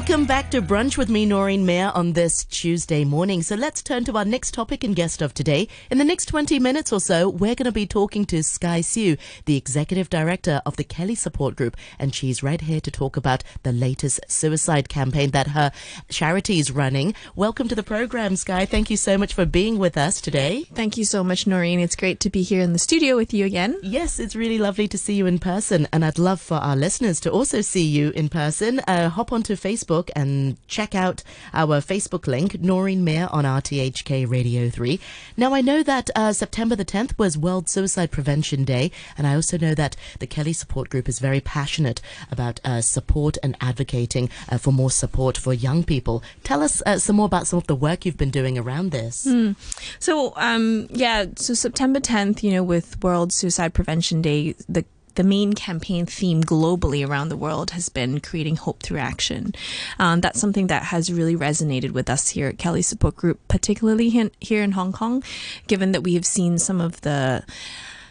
Welcome back to Brunch with me, Noreen Mayer, on this Tuesday morning. So let's turn to our next topic and guest of today. In the next 20 minutes or so, we're going to be talking to Sky Siu, the Executive Director of the KELY Support Group. And she's right here to talk about the latest suicide campaign that her charity is running. Welcome to the program, Sky. Thank you so much for being with us today. Thank you so much, Noreen. It's great to be here in the studio with you again. Yes, it's really lovely to see you in person. And I'd love for our listeners to also see you in person. Uh, hop onto Facebook Facebook and check out our Facebook link, Noreen Mayer on RTHK Radio 3. Now, I know that uh, September the 10th was World Suicide Prevention Day, and I also know that the KELY Support Group is very passionate about uh, support and advocating uh, for more support for young people. Tell us uh, some more about some of the work you've been doing around this. Mm. So, um, yeah, so September 10th, you know, with World Suicide Prevention Day, the the main campaign theme globally around the world has been creating hope through action. Um, that's something that has really resonated with us here at KELY Support Group, particularly here in Hong Kong, given that we have seen some of the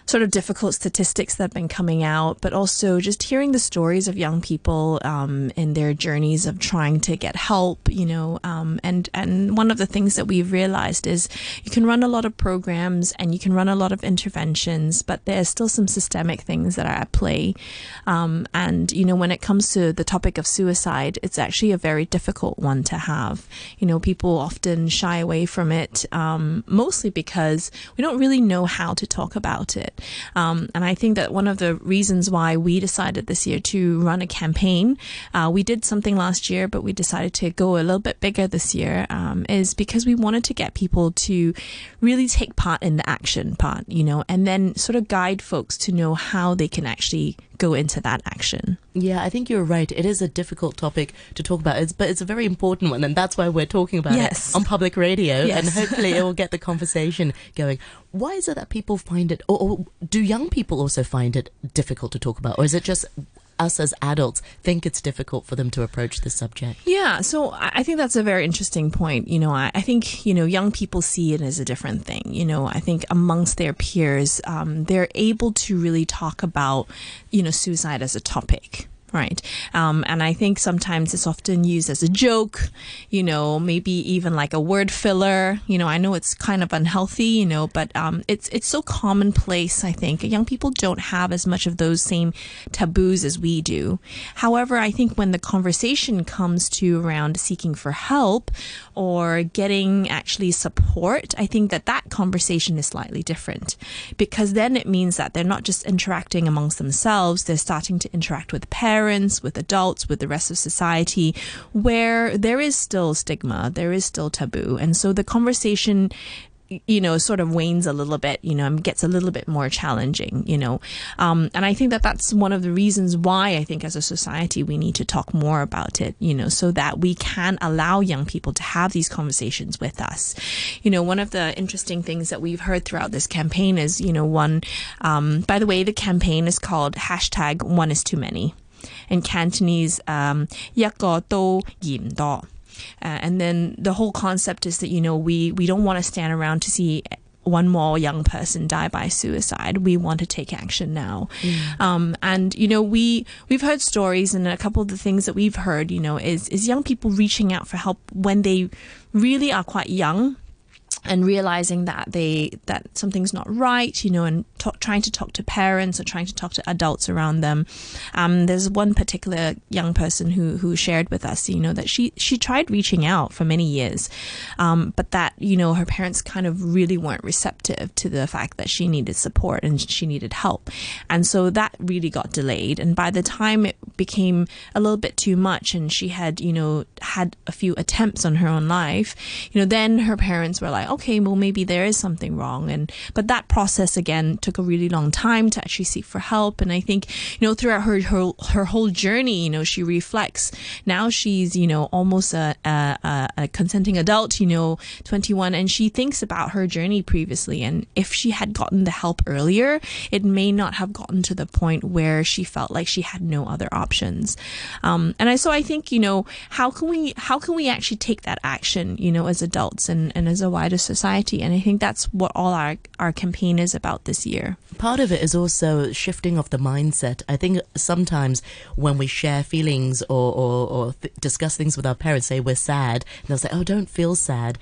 sort of difficult statistics that have been coming out, but also just hearing the stories of young people um, in their journeys of trying to get help, you know. Um, and, and one of the things that we've realized is you can run a lot of programs and you can run a lot of interventions, but there's still some systemic things that are at play. Um, and, you know, when it comes to the topic of suicide, it's actually a very difficult one to have. You know, people often shy away from it, um, mostly because we don't really know how to talk about it. Um, and I think that one of the reasons why we decided this year to run a campaign, uh, we did something last year, but we decided to go a little bit bigger this year, um, is because we wanted to get people to really take part in the action part, you know, and then sort of guide folks to know how they can actually go into that action. Yeah, I think you're right. It is a difficult topic to talk about, it's, but it's a very important one, and that's why we're talking about yes. it on public radio, yes. and hopefully it will get the conversation going. Why is it that people find it, or, or do young people also find it difficult to talk about, or is it just us as adults think it's difficult for them to approach the subject? Yeah, so I think that's a very interesting point. You know, I, I think, you know, young people see it as a different thing. You know, I think amongst their peers, um, they're able to really talk about, you know, suicide as a topic Right. Um, and I think sometimes it's often used as a joke, you know, maybe even like a word filler. You know, I know it's kind of unhealthy, you know, but um, it's it's so commonplace. I think young people don't have as much of those same taboos as we do. However, I think when the conversation comes to around seeking for help or getting actually support, I think that that conversation is slightly different because then it means that they're not just interacting amongst themselves; they're starting to interact with parents parents, with adults, with the rest of society, where there is still stigma, there is still taboo. And so the conversation you know, sort of wanes a little bit, you know, and gets a little bit more challenging, you know. Um, and I think that that's one of the reasons why I think as a society we need to talk more about it, you know, so that we can allow young people to have these conversations with us. You know, one of the interesting things that we've heard throughout this campaign is, you know, one, um, by the way, the campaign is called hashtag one is too many in Cantonese, um, 一个都嫌多. Uh, and then the whole concept is that you know we we don't want to stand around to see one more young person die by suicide. We want to take action now. Mm. Um, and you know, we we've heard stories, and a couple of the things that we've heard, you know, is is young people reaching out for help when they really are quite young and realizing that they that something's not right, you know, and trying to talk to parents or trying to talk to adults around them. Um, there's one particular young person who who shared with us, you know, that she she tried reaching out for many years, um, but that you know her parents kind of really weren't receptive to the fact that she needed support and she needed help, and so that really got delayed. And by the time it became a little bit too much, and she had you know had a few attempts on her own life, you know, then her parents were like like, okay, well, maybe there is something wrong. And, but that process again took a really long time to actually seek for help. And I think, you know, throughout her, her, her whole journey, you know, she reflects now she's, you know, almost a, a, a consenting adult, you know, 21, and she thinks about her journey previously. And if she had gotten the help earlier, it may not have gotten to the point where she felt like she had no other options. Um, and I, so I think, you know, how can we, how can we actually take that action, you know, as adults and, and as a wider society. And I think that's what all our, our campaign is about this year. Part of it is also shifting of the mindset. I think sometimes when we share feelings or, or, or th- discuss things with our parents, say we're sad, and they'll say, oh, don't feel sad.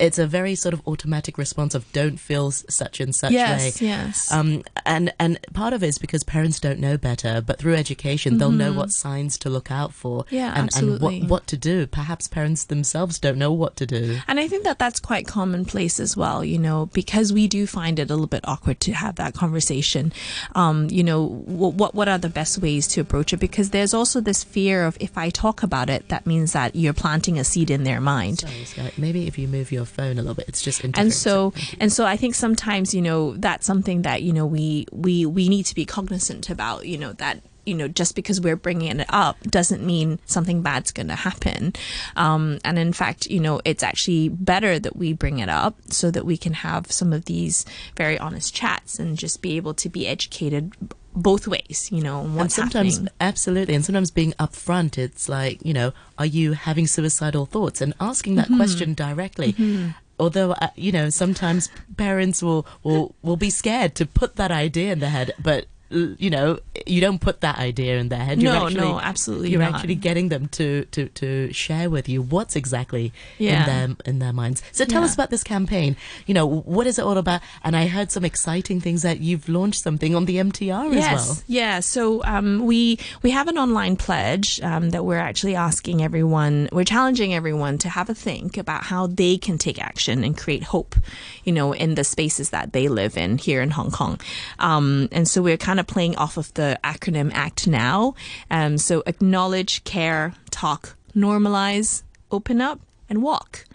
It's a very sort of automatic response of don't feel such and such yes, way. Yes, um, and, and part of it is because parents don't know better, but through education, mm-hmm. they'll know what signs to look out for yeah, and, absolutely. and what, what to do. Perhaps parents themselves don't know what to do. And I think that that's quite commonplace as well, you know, because we do find it a little bit awkward to have that conversation. Um, you know, what what are the best ways to approach it? Because there's also this fear of if I talk about it, that means that you're planting a seed in their mind. Sorry. Maybe if you move your phone a little bit, it's just and so and so I think sometimes you know that's something that you know we we we need to be cognizant about. You know that you know, just because we're bringing it up doesn't mean something bad's going to happen. Um, and in fact, you know, it's actually better that we bring it up so that we can have some of these very honest chats and just be able to be educated both ways, you know, and sometimes happening. absolutely, and sometimes being upfront, it's like, you know, are you having suicidal thoughts, and asking that mm-hmm. question directly. Mm-hmm although uh, you know sometimes parents will will will be scared to put that idea in their head but you know, you don't put that idea in their head. You're no, actually, no, absolutely. You're not. actually getting them to, to, to share with you what's exactly yeah. in their in their minds. So tell yeah. us about this campaign. You know, what is it all about? And I heard some exciting things that you've launched something on the MTR yes. as well. Yeah. So um, we we have an online pledge um, that we're actually asking everyone. We're challenging everyone to have a think about how they can take action and create hope. You know, in the spaces that they live in here in Hong Kong. Um, and so we're kind kind of playing off of the acronym ACT now. Um, so acknowledge, care, talk, normalize, open up, and walk.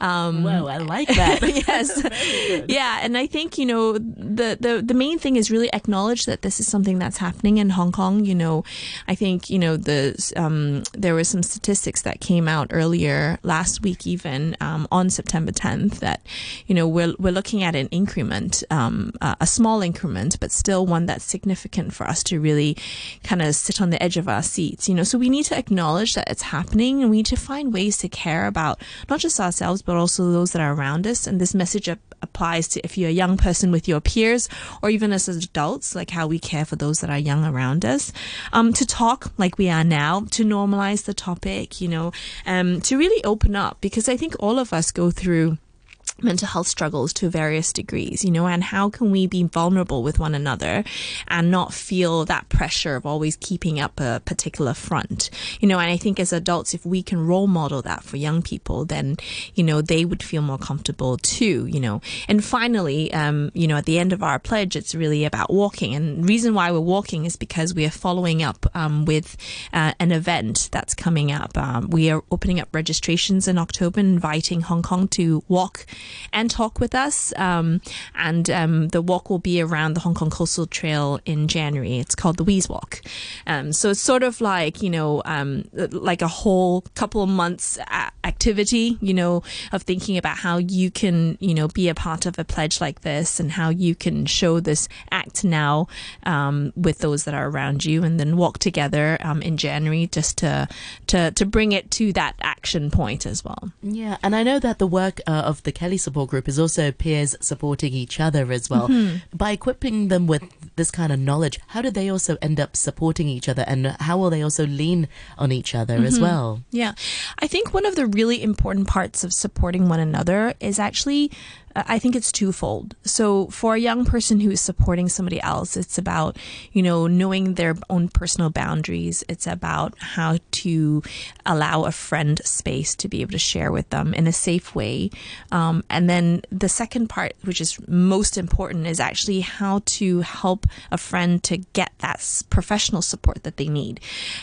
Um, Whoa, I like that. yes, yeah, and I think you know the, the the main thing is really acknowledge that this is something that's happening in Hong Kong. You know, I think you know the um, there were some statistics that came out earlier last week, even um, on September 10th, that you know we're we're looking at an increment, um, uh, a small increment, but still one that's significant for us to really kind of sit on the edge of our seats. You know, so we need to acknowledge that it's happening, and we need to find ways to care about not just ourselves but also those that are around us. And this message applies to if you're a young person with your peers or even as adults, like how we care for those that are young around us. Um, to talk like we are now, to normalize the topic, you know, um, to really open up because I think all of us go through mental health struggles to various degrees, you know, and how can we be vulnerable with one another and not feel that pressure of always keeping up a particular front, you know, and I think as adults, if we can role model that for young people, then, you know, they would feel more comfortable too, you know. And finally, um, you know, at the end of our pledge, it's really about walking. And reason why we're walking is because we are following up um, with uh, an event that's coming up. Um, we are opening up registrations in October, inviting Hong Kong to walk and talk with us. Um, and um, the walk will be around the Hong Kong Coastal Trail in January. It's called the Wheeze Walk. Um, so it's sort of like, you know, um, like a whole couple of months activity, you know, of thinking about how you can, you know, be a part of a pledge like this and how you can show this act now um, with those that are around you and then walk together um, in January just to, to, to bring it to that action point as well. Yeah. And I know that the work uh, of the KELY support group is also peers supporting each other as well. Mm-hmm. By equipping them with this kind of knowledge, how do they also end up supporting each other and how will they also lean on each other mm-hmm. as well? Yeah. I think one of the really important parts of supporting one another is actually I think it's twofold. So for a young person who is supporting somebody else, it's about, you know, knowing their own personal boundaries. It's about how to allow a friend space to be able to share with them in a safe way. Um, and then the second part, which is most important, is actually how to help a friend to get that professional support that they need.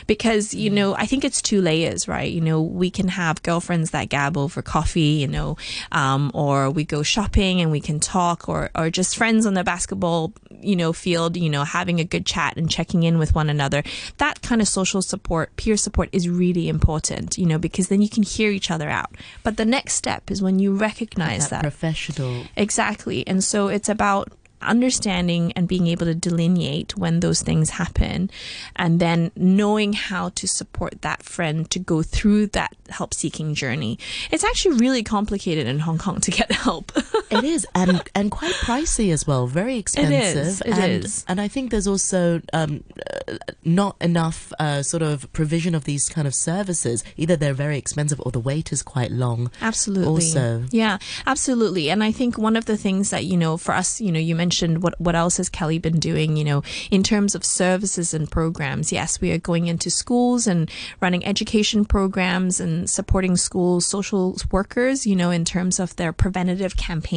Because, you know, I think it's two layers, right? You know, we can have girlfriends that gab over coffee, you know, um, or we go shopping and we can talk or, or just friends on the basketball, you know, field, you know, having a good chat and checking in with one another. That kind of social support, peer support is really important, you know, because then you can hear each other out. But the next step is when you recognize that, that. professional. Exactly. And so it's about understanding and being able to delineate when those things happen and then knowing how to support that friend to go through that help seeking journey. It's actually really complicated in Hong Kong to get help. It is, and and quite pricey as well. Very expensive. It is. It and, is. and I think there's also um, uh, not enough uh, sort of provision of these kind of services. Either they're very expensive or the wait is quite long. Absolutely. Also, yeah, absolutely. And I think one of the things that you know, for us, you know, you mentioned what what else has KELY been doing? You know, in terms of services and programs. Yes, we are going into schools and running education programs and supporting schools, social workers. You know, in terms of their preventative campaigns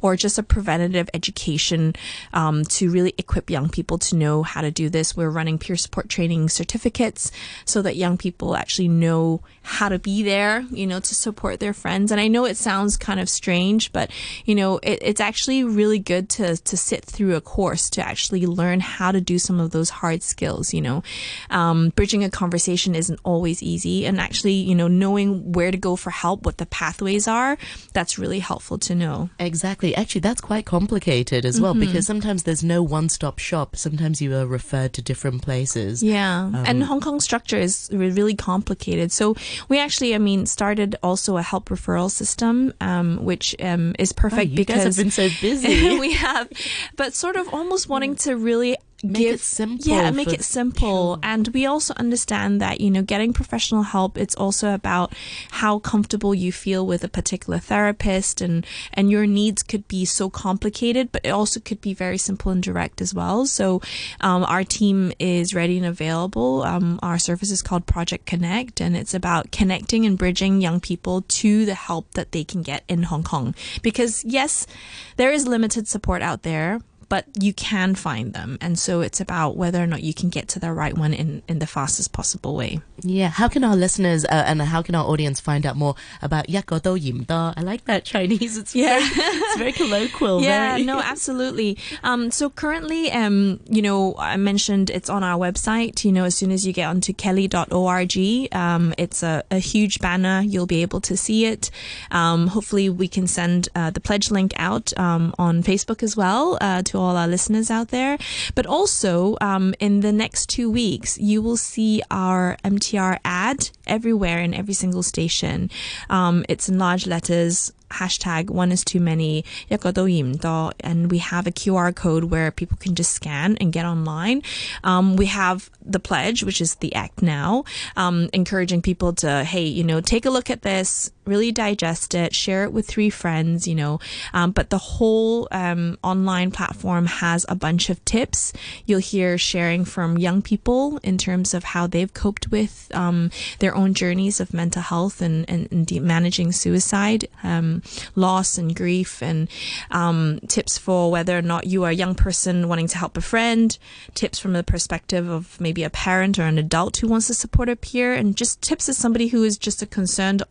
or just a preventative education um, to really equip young people to know how to do this. We're running peer support training certificates so that young people actually know how to be there, you know, to support their friends. And I know it sounds kind of strange, but you know, it, it's actually really good to to sit through a course to actually learn how to do some of those hard skills. You know, um, bridging a conversation isn't always easy, and actually, you know, knowing where to go for help, what the pathways are, that's really helpful to know. Exactly. Actually, that's quite complicated as well because sometimes there's no one-stop shop. Sometimes you are referred to different places. Yeah, and Hong Kong structure is really complicated. So we actually, I mean, started also a help referral system, um, which um, is Oh, perfect you because guys have been so busy. we have, but sort of almost wanting to really Make give it simple Yeah, make it simple. And we also understand that you know getting professional help. It's also about how comfortable you feel with a particular therapist, and and your needs could be so complicated, but it also could be very simple and direct as well. So um, our team is ready and available. Um, our service is called Project Connect, and it's about connecting and bridging young people to the help that they can get in Hong Kong. Because yes, there is limited support out there but you can find them. And so it's about whether or not you can get to the right one in, in the fastest possible way. Yeah, how can our listeners uh, and how can our audience find out more about Yakodo Yimda? I like that Chinese. It's Yeah. very, it's very colloquial. Yeah, very- no, absolutely. Um, so currently, um, you know, I mentioned it's on our website. You know, as soon as you get onto kely.org, um, it's a, a huge banner. You'll be able to see it. Um, hopefully, we can send uh, the pledge link out um, on Facebook as well uh, to all our listeners out there. But also, um, in the next two weeks, you will see our MTR ad everywhere in every single station. Um, it's in large letters hashtag one is too many and we have a QR code where people can just scan and get online. Um, we have the pledge, which is the act now, um, encouraging people to, hey, you know, take a look at this, really digest it, share it with three friends, you know. Um, but the whole um, online platform has a bunch of tips. You'll hear sharing from young people in terms of how they've coped with um, their own journeys of mental health and, and, and de- managing suicide, um, loss and grief, and um, tips for whether or not you are a young person wanting to help a friend, tips from the perspective of maybe a parent or an adult who wants to support a peer, and just tips as somebody who is just a concerned,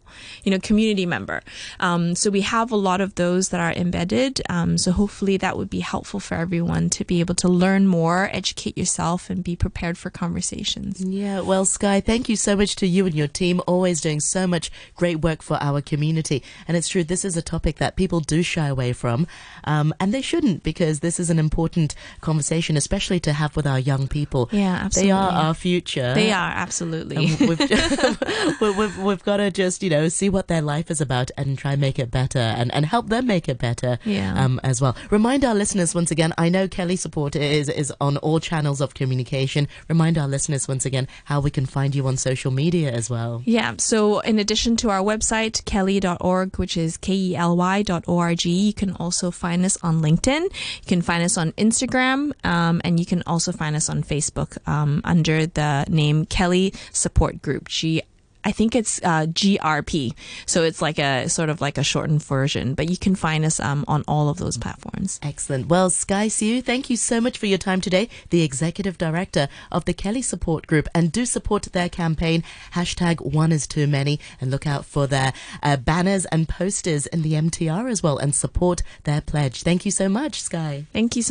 you know, community member. Um, so we have a lot of those that are embedded. Um, so hopefully that would be helpful for everyone to be able to learn more, educate yourself, and be prepared for conversations. Yeah, well, Sky, thank you so much to you and your team, always doing so much great work for our community. And it's true, this is a topic that people do shy away from, um, and they shouldn't because this is an important conversation, especially to have with our young people. Yeah, absolutely. They are our future. They are absolutely. We've, we- we've, we've got to just, you know, see what their life is about and try and make it better and, and help them make it better Yeah. um, as well. Remind our listeners once again, I know KELY Support is, is on all channels of communication. Remind our listeners once again how we can find you on social media as well. Yeah. So in addition to our website, kely.org, which is K-E-L-Y.org, you can also find us on LinkedIn. You can find us on Instagram. Um, and you can also find us on Facebook, um, under the name KELY Support Group. G I think it's uh, GRP, so it's like a sort of like a shortened version. But you can find us um, on all of those platforms. Excellent. Well, Sky Siu, thank you so much for your time today, the Executive Director of the KELY Support Group. And do support their campaign, hashtag one is too many, and look out for their uh, banners and posters in the MTR as well, and support their pledge. Thank you so much, Sky. Thank you so